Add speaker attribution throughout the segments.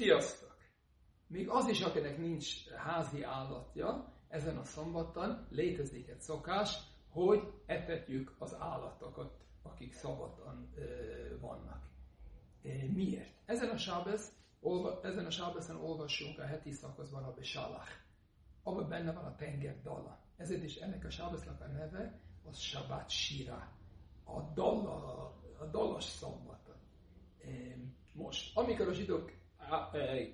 Speaker 1: Sziasztok! Még az is, akinek nincs házi állatja, ezen a szombaton létezik egy szokás, hogy etetjük az állatokat, akik szabadon ö, vannak. E, miért? Ezen a sábesz, olva, ezen a sábeszen olvassunk a heti szakaszban a Besalach. Abban benne van a tenger dala. Ezért is ennek a sábesznek a neve az Shabbat Shira. A, dala, a dalas szombaton. E, most, amikor a zsidók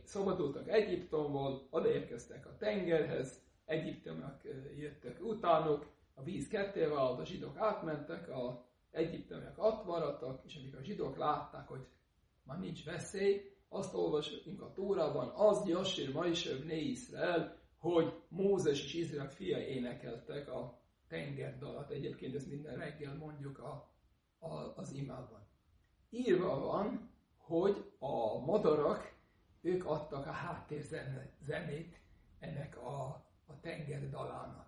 Speaker 1: szabadultak Egyiptomból, odaérkeztek a tengerhez, egyiptomiak jöttek utánuk, a víz ketté vált, a zsidók átmentek, a egyiptomiak ott maradtak, és amikor a zsidók látták, hogy már nincs veszély, azt olvasunk a Tórában, az Jasir Maisöv Né Iszrael, hogy Mózes és Izrael fia énekeltek a tengerdalat. Egyébként ezt minden reggel mondjuk a, a, az imában. Írva van, hogy a madarak, ők adtak a háttérzenét ennek a, a tenger dalának.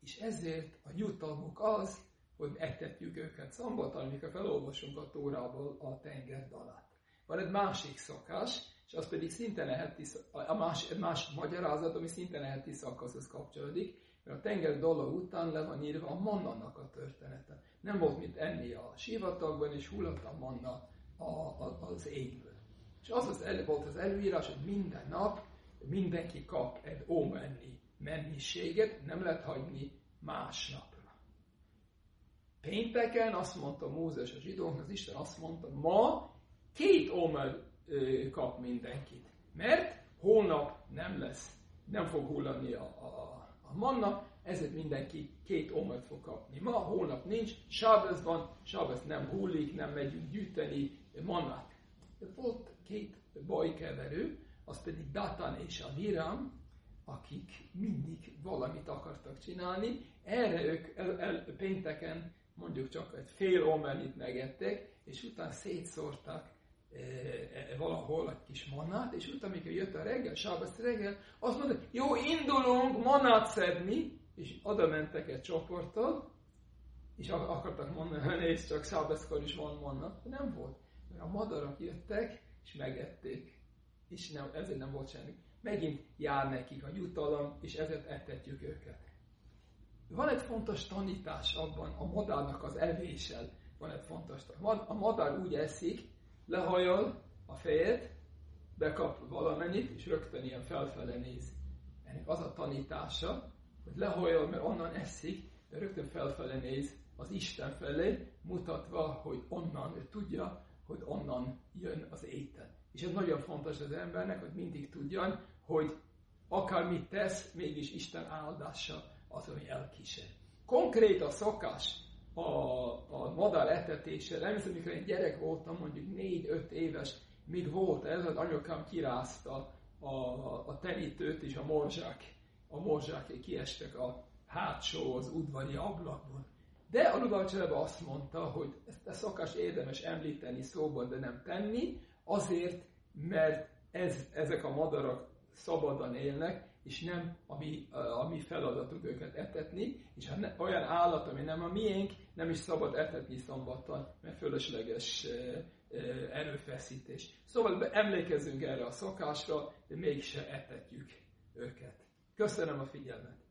Speaker 1: És ezért a jutalmuk az, hogy etetjük őket szombaton, amikor felolvasunk a Tórából a tenger dalát. Van egy másik szokás, és az pedig szinte leheti, a más, egy másik magyarázat, ami szinte leheti szakaszhoz kapcsolódik, mert a tenger dala után le van írva a mannanak a története. Nem volt mit enni a sivatagban, és hullott a manna a, a, az égből. És az, az elő, volt az előírás, hogy minden nap mindenki kap egy ómenni mennyiséget, nem lehet hagyni másnapra. Pénteken azt mondta Mózes a zsidóknak, az Isten azt mondta, ma két ómer kap mindenkit. Mert holnap nem lesz, nem fog hullani a, a, a manna, ezért mindenki két omert fog kapni. Ma, holnap nincs, Sábez van, Sábez nem hullik, nem megyünk gyűjteni mannát. Volt két bajkeverő, az pedig Datan és a Viram, akik mindig valamit akartak csinálni. Erre ők el, el, pénteken mondjuk csak egy fél omenit megettek, és utána szétszórtak e, e, valahol egy kis manát, és utána, amikor jött a reggel, sábesz reggel, azt mondta, jó, indulunk manát szedni, és oda mentek egy csoporttal, és akartak mondani, hogy nézd csak, sábeszkor is van manna. Nem volt, a madarak jöttek, és megették, és nem, ezért nem volt semmi. Megint jár nekik a jutalom, és ezért etetjük őket. Van egy fontos tanítás abban, a madárnak az evéssel van egy fontos. A madár úgy eszik, lehajol a fejet, bekap valamennyit, és rögtön ilyen felfele néz. Ennek az a tanítása, hogy lehajol, mert onnan eszik, de rögtön felfele néz az Isten felé, mutatva, hogy onnan, ő tudja, hogy onnan jön az étel. És ez nagyon fontos az embernek, hogy mindig tudjan, hogy akármit tesz, mégis Isten áldása az, ami elkísér. Konkrét a szokás a, a madár etetésre. Emlékszem, amikor egy gyerek voltam, mondjuk 4-5 éves, még volt ez, az anyukám kirázta a, a tenítőt és a morzsák. A morzsák kiestek a hátsó, az udvari ablakból. De a Lubalcselebe azt mondta, hogy ezt a szokás érdemes említeni szóban, de nem tenni, azért, mert ez, ezek a madarak szabadon élnek, és nem a mi, a mi feladatunk őket etetni, és ha ne, olyan állat, ami nem a miénk, nem is szabad etetni szombaton, mert fölösleges e, e, erőfeszítés. Szóval emlékezzünk erre a szokásra, de mégse etetjük őket. Köszönöm a figyelmet!